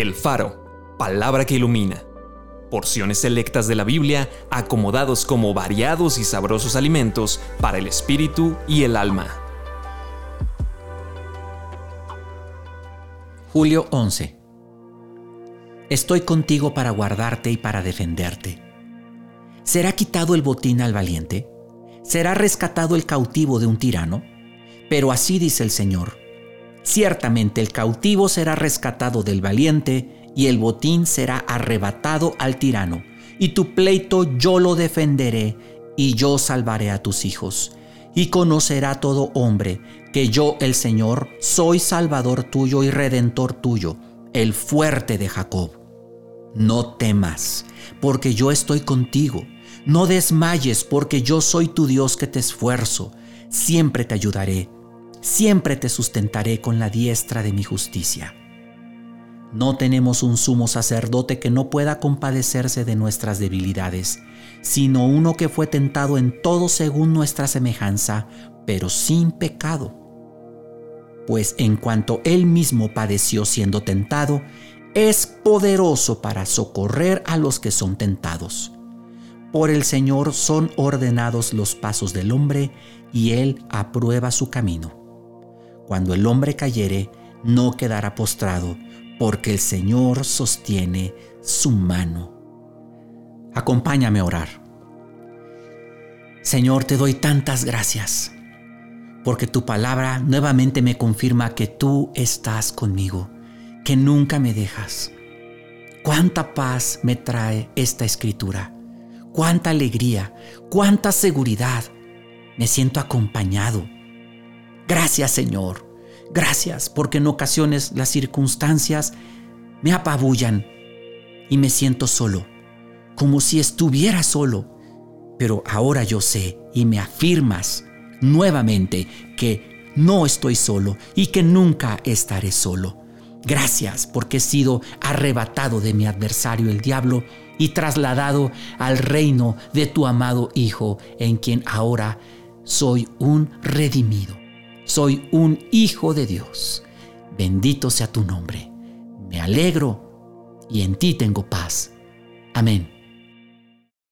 El Faro, palabra que ilumina. Porciones selectas de la Biblia acomodados como variados y sabrosos alimentos para el espíritu y el alma. Julio 11. Estoy contigo para guardarte y para defenderte. ¿Será quitado el botín al valiente? ¿Será rescatado el cautivo de un tirano? Pero así dice el Señor Ciertamente el cautivo será rescatado del valiente y el botín será arrebatado al tirano. Y tu pleito yo lo defenderé y yo salvaré a tus hijos. Y conocerá todo hombre que yo el Señor soy salvador tuyo y redentor tuyo, el fuerte de Jacob. No temas, porque yo estoy contigo. No desmayes, porque yo soy tu Dios que te esfuerzo. Siempre te ayudaré siempre te sustentaré con la diestra de mi justicia. No tenemos un sumo sacerdote que no pueda compadecerse de nuestras debilidades, sino uno que fue tentado en todo según nuestra semejanza, pero sin pecado. Pues en cuanto él mismo padeció siendo tentado, es poderoso para socorrer a los que son tentados. Por el Señor son ordenados los pasos del hombre, y él aprueba su camino. Cuando el hombre cayere, no quedará postrado, porque el Señor sostiene su mano. Acompáñame a orar. Señor, te doy tantas gracias, porque tu palabra nuevamente me confirma que tú estás conmigo, que nunca me dejas. Cuánta paz me trae esta escritura, cuánta alegría, cuánta seguridad. Me siento acompañado Gracias Señor. Gracias porque en ocasiones las circunstancias me apabullan y me siento solo, como si estuviera solo. Pero ahora yo sé y me afirmas nuevamente que no estoy solo y que nunca estaré solo. Gracias porque he sido arrebatado de mi adversario el diablo y trasladado al reino de tu amado Hijo, en quien ahora soy un redimido soy un hijo de Dios. Bendito sea tu nombre. Me alegro y en ti tengo paz. Amén.